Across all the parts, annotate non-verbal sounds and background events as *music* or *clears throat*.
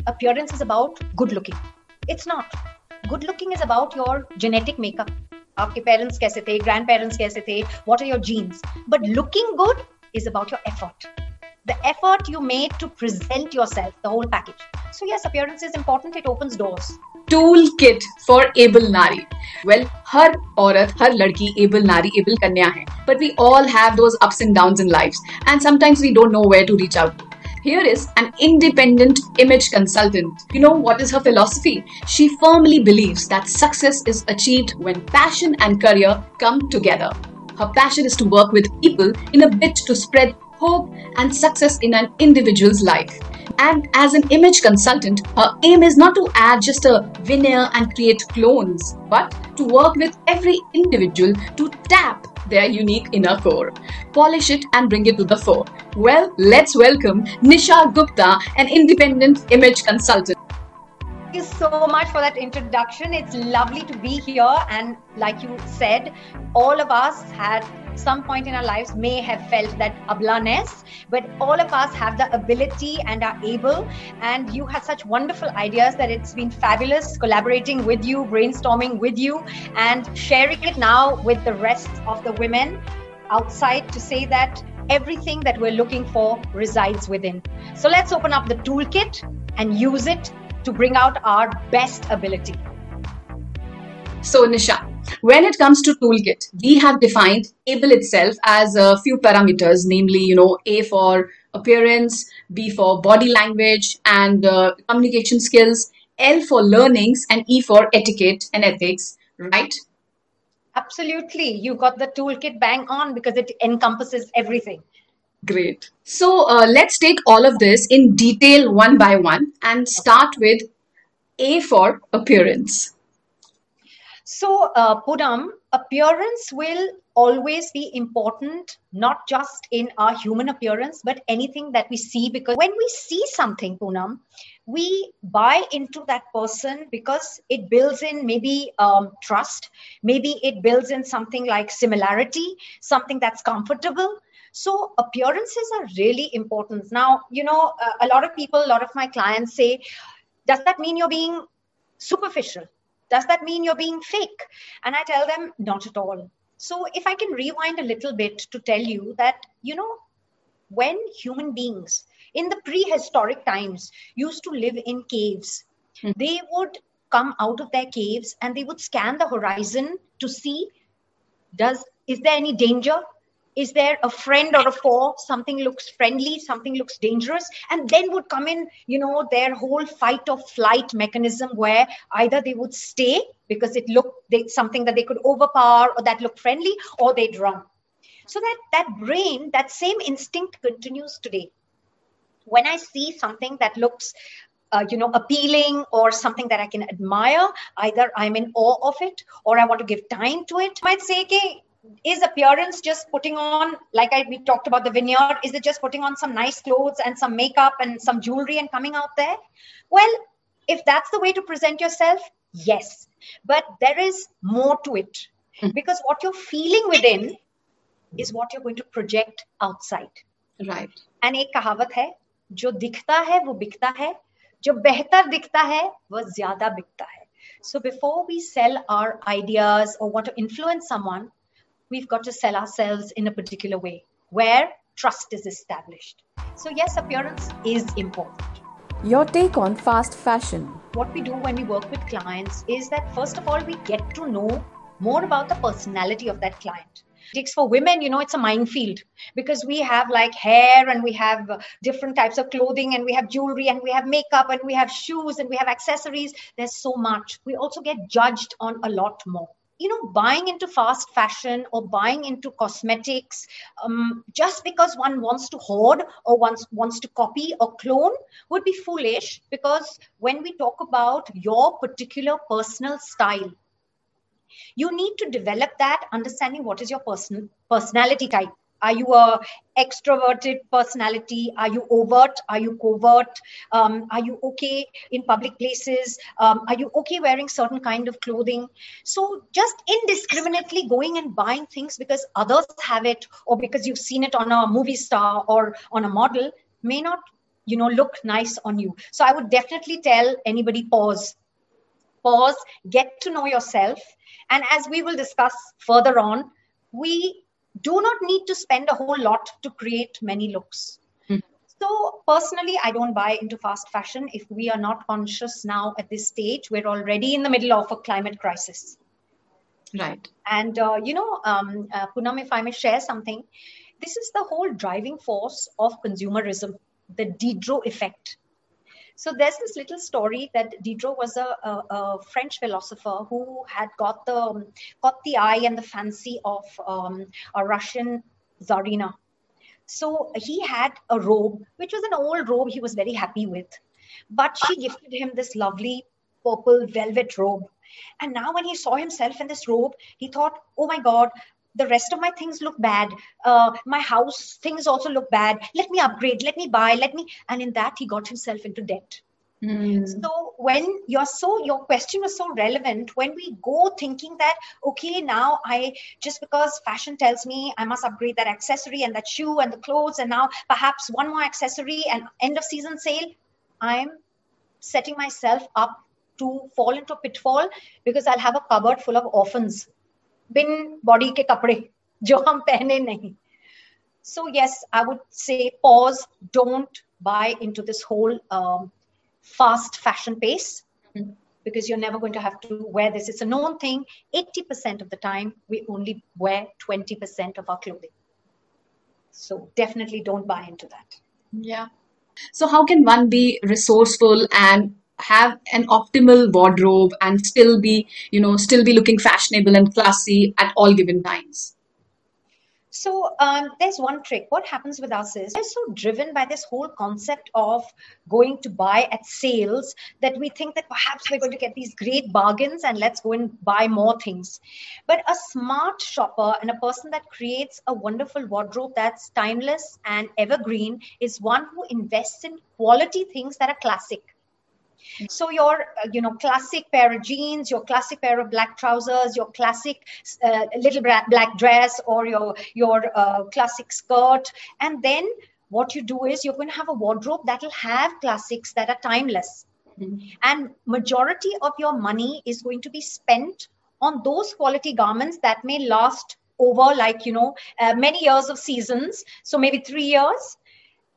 appearance is about good looking. It's not. Good looking is about your genetic makeup. आपके parents कैसे थे, grandparents कैसे थे, what are your genes? But looking good is about your effort. The effort you made to present yourself, the whole package. So yes, appearance is important. It opens doors. Tool kit for able नारी well हर औरत हर लड़की able नारी able कन्या है but we all have those ups and downs in life and sometimes we don't know where to reach out Here is an independent image consultant. You know what is her philosophy? She firmly believes that success is achieved when passion and career come together. Her passion is to work with people in a bid to spread hope and success in an individual's life. And as an image consultant, her aim is not to add just a veneer and create clones, but to work with every individual to tap their unique inner core, polish it and bring it to the fore. Well, let's welcome Nisha Gupta, an independent image consultant. Thank you so much for that introduction. It's lovely to be here. And like you said, all of us had some point in our lives may have felt that ablaness, but all of us have the ability and are able. And you had such wonderful ideas that it's been fabulous collaborating with you, brainstorming with you, and sharing it now with the rest of the women outside to say that everything that we're looking for resides within. So let's open up the toolkit and use it to bring out our best ability. So, Nisha, when it comes to toolkit, we have defined ABLE itself as a few parameters, namely, you know, A for appearance, B for body language and uh, communication skills, L for learnings, and E for etiquette and ethics, right? Absolutely. You got the toolkit bang on because it encompasses everything. Great. So uh, let's take all of this in detail one by one and start with A for appearance. So, uh, Poonam, appearance will always be important, not just in our human appearance, but anything that we see. Because when we see something, Poonam, we buy into that person because it builds in maybe um, trust, maybe it builds in something like similarity, something that's comfortable. So, appearances are really important. Now, you know, a, a lot of people, a lot of my clients say, does that mean you're being superficial? Does that mean you're being fake? And I tell them, not at all. So if I can rewind a little bit to tell you that, you know, when human beings in the prehistoric times used to live in caves, mm-hmm. they would come out of their caves and they would scan the horizon to see does is there any danger is there a friend or a foe? Something looks friendly something looks dangerous. And then would come in you know their whole fight or flight mechanism where either they would stay because it looked they, something that they could overpower or that looked friendly or they'd run. So that that brain that same instinct continues today. When i see something that looks uh, you know appealing or something that i can admire either i'm in awe of it or i want to give time to it I might say okay is appearance just putting on like I, we talked about the vineyard is it just putting on some nice clothes and some makeup and some jewelry and coming out there? Well if that's the way to present yourself yes. But there is more to it. Hmm. Because what you're feeling within is what you're going to project outside. Right. And a kahawat hai jo dikhta hai wo bikta hai jo behtar dikhta hai wo zyada bikta hai so before we sell our ideas or want to influence someone we've got to sell ourselves in a particular way where trust is established. So, yes, appearance is important. Your take on fast fashion. What we do when we work with clients is that, first of all, we get to know more about the personality of that client. For women, you know, it's a minefield because we have like hair and we have different types of clothing and we have jewelry and we have makeup and we have shoes and we have accessories. There's so much. We also get judged on a lot more you know buying into fast fashion or buying into cosmetics um, just because one wants to hoard or wants wants to copy or clone would be foolish because when we talk about your particular personal style you need to develop that understanding what is your person personality type are you a extroverted personality? Are you overt? Are you covert? Um, are you okay in public places? Um, are you okay wearing certain kind of clothing? So just indiscriminately going and buying things because others have it or because you've seen it on a movie star or on a model may not you know look nice on you so i would definitely tell anybody pause pause get to know yourself and as we will discuss further on we do not need to spend a whole lot to create many looks Mhm. so personally i don't buy into fast fashion if we are not conscious now at this stage we're already in the middle of a climate crisis Right. and uh, you know, um, uh, Poonam, if I may share something, this is the whole driving force of consumerism, the Diderot effect. So there's this little story that Diderot was a, a, a French philosopher who had got the um, got the eye and the fancy of um, a Russian czarina. So he had a robe, which was an old robe he was very happy with, but she gifted him this lovely purple velvet robe. And now, when he saw himself in this robe, he thought, oh my God, the rest of my things look bad. Uh, my house things also look bad. Let me upgrade, let me buy, let me. And in that, he got himself into debt. Mm. So when you're so your question was so relevant when we go thinking that okay now I just because fashion tells me I must upgrade that accessory and that shoe and the clothes and now perhaps one more accessory and end of season sale I'm setting myself up to fall into a pitfall because I'll have a cupboard full of orphans बिन body के कपड़े जो हम पहने नहीं so yes i would say pause don't buy into this whole um, fast fashion pace Mhm. because you're never going to have to wear this it's a known thing 80% of the time we only wear 20% of our clothing so definitely don't buy into that Yeah. So how can one be resourceful and have an optimal wardrobe and still be, you know, still be looking fashionable and classy at all given times? So um, there's one trick. What happens with us is we're so driven by this whole concept of going to buy at sales that we think that perhaps we're going to get these great bargains and let's go and buy more things. But a smart shopper and a person that creates a wonderful wardrobe that's timeless and evergreen is one who invests in quality things that are classic. So your, uh, you know, classic pair of jeans, your classic pair of black trousers, your classic uh, little black dress, or your your uh, classic skirt, and then what you do is you're going to have a wardrobe that'll have classics that are timeless, Mhm. and majority of your money is going to be spent on those quality garments that may last over like you know uh, many years of seasons, so maybe three years,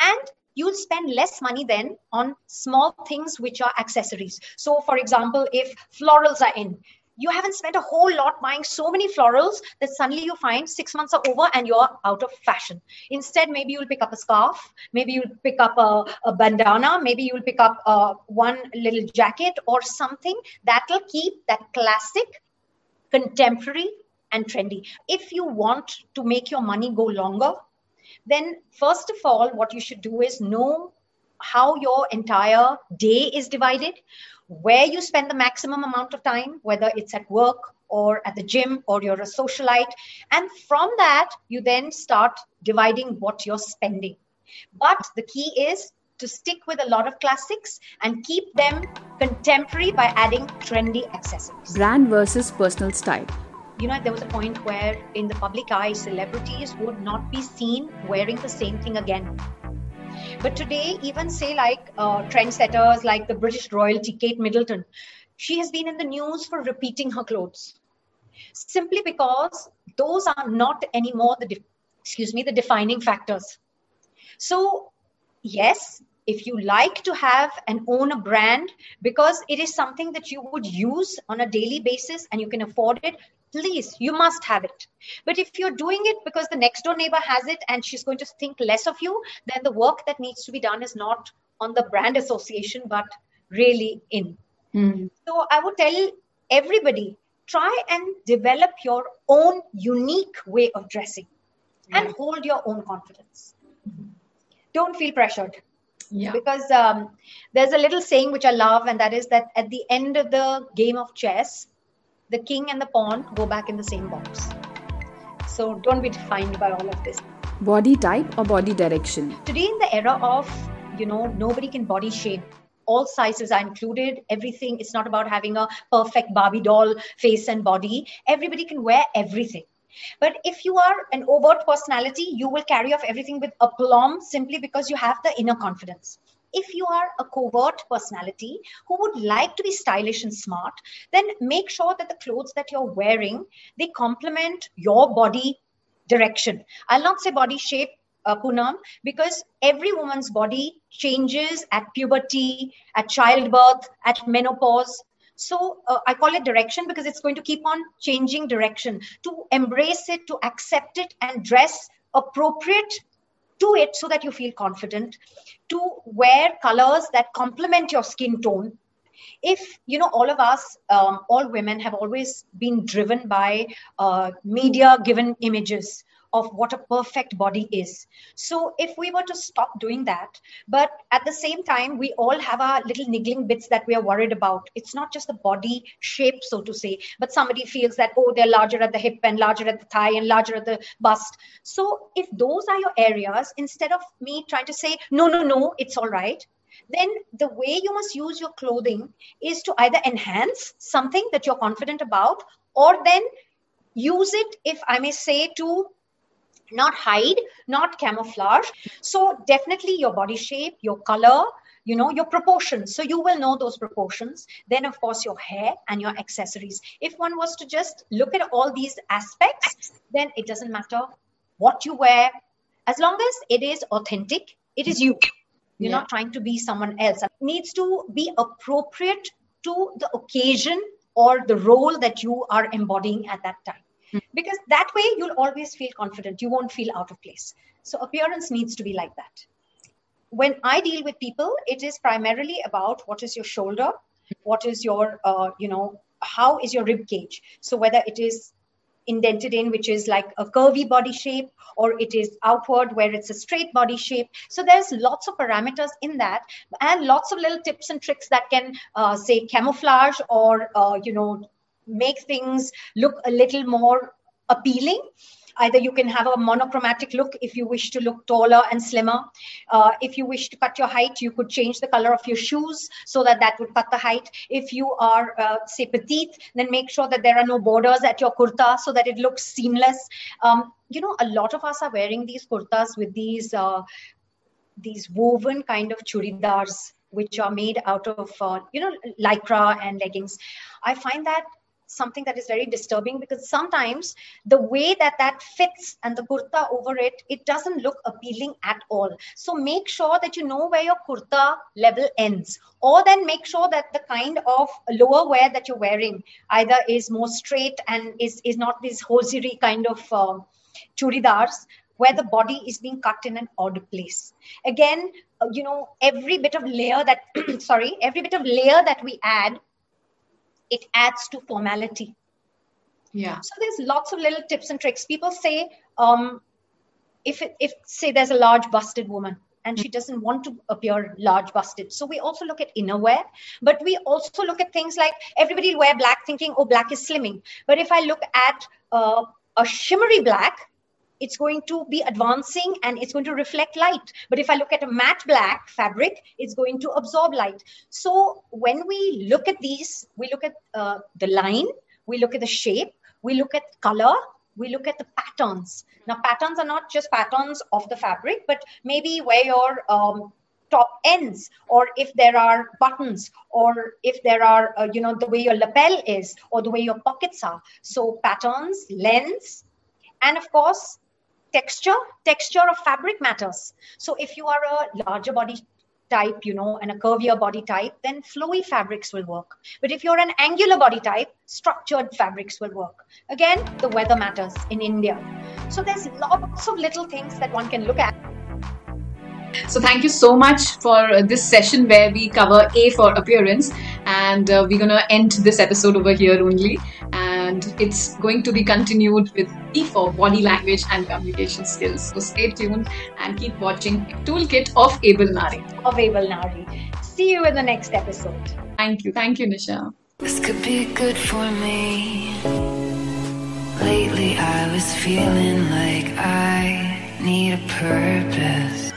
and you'll spend less money then on small things which are accessories. So, for example, if florals are in, you haven't spent a whole lot buying so many florals that suddenly you find six months are over and you're out of fashion. Instead, maybe you'll pick up a scarf, maybe you'll pick up a, a bandana, maybe you'll pick up uh, one little jacket or something that'll keep that classic, contemporary, and trendy. If you want to make your money go longer, then first of all what you should do is know how your entire day is divided where you spend the maximum amount of time whether it's at work or at the gym or you're a socialite. And from that you then start dividing what you're spending. But the key is to stick with a lot of classics and keep them contemporary by adding trendy accessories. Brand versus personal style. You know, there was a point where in the public eye, celebrities would not be seen wearing the same thing again. But today, even say like uh, trendsetters like the British royalty, Kate Middleton, she has been in the news for repeating her clothes simply because those are not anymore the, de- excuse me, the defining factors. So, yes, if you like to have and own a brand because it is something that you would use on a daily basis and you can afford it, please you must have it. But if you're doing it because the next door neighbor has it and she's going to think less of you then the work that needs to be done is not on the brand association but really in. Hmm. so i would tell everybody try and develop your own unique way of dressing and hold your own confidence. Don't feel pressured. Yeah. because um, there's a little saying which I love, and that is that at the end of the game of chess, the king and the pawn go back in the same box. So don't be defined by all of this. Body type or body direction. Today, in the era of, you know, nobody can body shame. All sizes are included. Everything. It's not about having a perfect Barbie doll face and body. Everybody can wear everything. But if you are an overt personality, you will carry off everything with aplomb simply because you have the inner confidence. If you are a covert personality who would like to be stylish and smart then make sure that the clothes that you're wearing they complement your body direction i'll not say body shape uh, Poonam, because every woman's body changes at puberty, at childbirth, at menopause. So uh, I call it direction because it's going to keep on changing direction. To embrace it, to accept it, and dress appropriate to it so that you feel confident. To wear colors that complement your skin tone. If you know, all of us, um, all women have always been driven by uh, media given images of what a perfect body is. So if we were to stop doing that, but at the same time, we all have our little niggling bits that we are worried about. It's not just the body shape, so to say, but somebody feels that, oh, they're larger at the hip and larger at the thigh and larger at the bust. So if those are your areas, instead of me trying to say, no, no, no, it's all right, then the way you must use your clothing is to either enhance something that you're confident about or then use it if i may say to not hide, not camouflage. So definitely your body shape, your color, you know, your proportions. So you will know those proportions. Then of course your hair and your accessories. If one was to just look at all these aspects, then it doesn't matter what you wear, as long as it is authentic, it is you. You're yeah. not trying to be someone else. It needs to be appropriate to the occasion or the role that you are embodying at that time. Hmm. because that way you'll always feel confident. You won't feel out of place. So appearance needs to be like that. When i deal with people it is primarily about what is your shoulder what is your uh, you know how is your rib cage? So whether it is indented in which is like a curvy body shape or it is outward where it's a straight body shape. So there's lots of parameters in that and lots of little tips and tricks that can uh, say camouflage or uh, you know make things look a little more appealing. Either you can have a monochromatic look if you wish to look taller and slimmer. Uh, if you wish to cut your height you could change the color of your shoes so that that would cut the height. If you are uh, say petite then make sure that there are no borders at your kurta so that it looks seamless. Um, you know a lot of us are wearing these kurtas with these uh, these woven kind of churidars which are made out of uh, you know lycra and leggings. I find that something that is very disturbing because sometimes the way that that fits and the kurta over it it doesn't look appealing at all. So make sure that you know where your kurta level ends or then make sure that the kind of lower wear that you're wearing either is more straight and is is not this hosiery kind of um, churidars where the body is being cut in an odd place. Again uh, you know every bit of layer that *clears throat* sorry every bit of layer that we add it adds to formality. Yeah. So there's lots of little tips and tricks. People say um, if if say there's a large busted woman and she doesn't want to appear large busted. So we also look at inner wear but we also look at things like everybody wear black thinking oh black is slimming. But if i look at uh, a shimmery black it's going to be advancing and it's going to reflect light. But if I look at a matte black fabric, it's going to absorb light. So when we look at these, we look at uh, the line, we look at the shape, we look at color, we look at the patterns. Now, patterns are not just patterns of the fabric, but maybe where your um, top ends or if there are buttons or if there are uh, you know the way your lapel is or the way your pockets are so patterns lengths and of course texture texture of fabric matters. So if you are a larger body type you know and a curvier body type then flowy fabrics will work. But if you're an angular body type structured fabrics will work. Again the weather matters in india. So there's lots of little things that one can look at. So thank you so much for uh, this session where we cover A for appearance, and uh, we're gonna end this episode over here only. And it's going to be continued with E for body language and communication skills. So stay tuned and keep watching Toolkit of Able Nari. Of Able Nari. See you in the next episode. Thank you. Thank you, Nisha. This could be good for me. Lately, I was feeling like I need a purpose.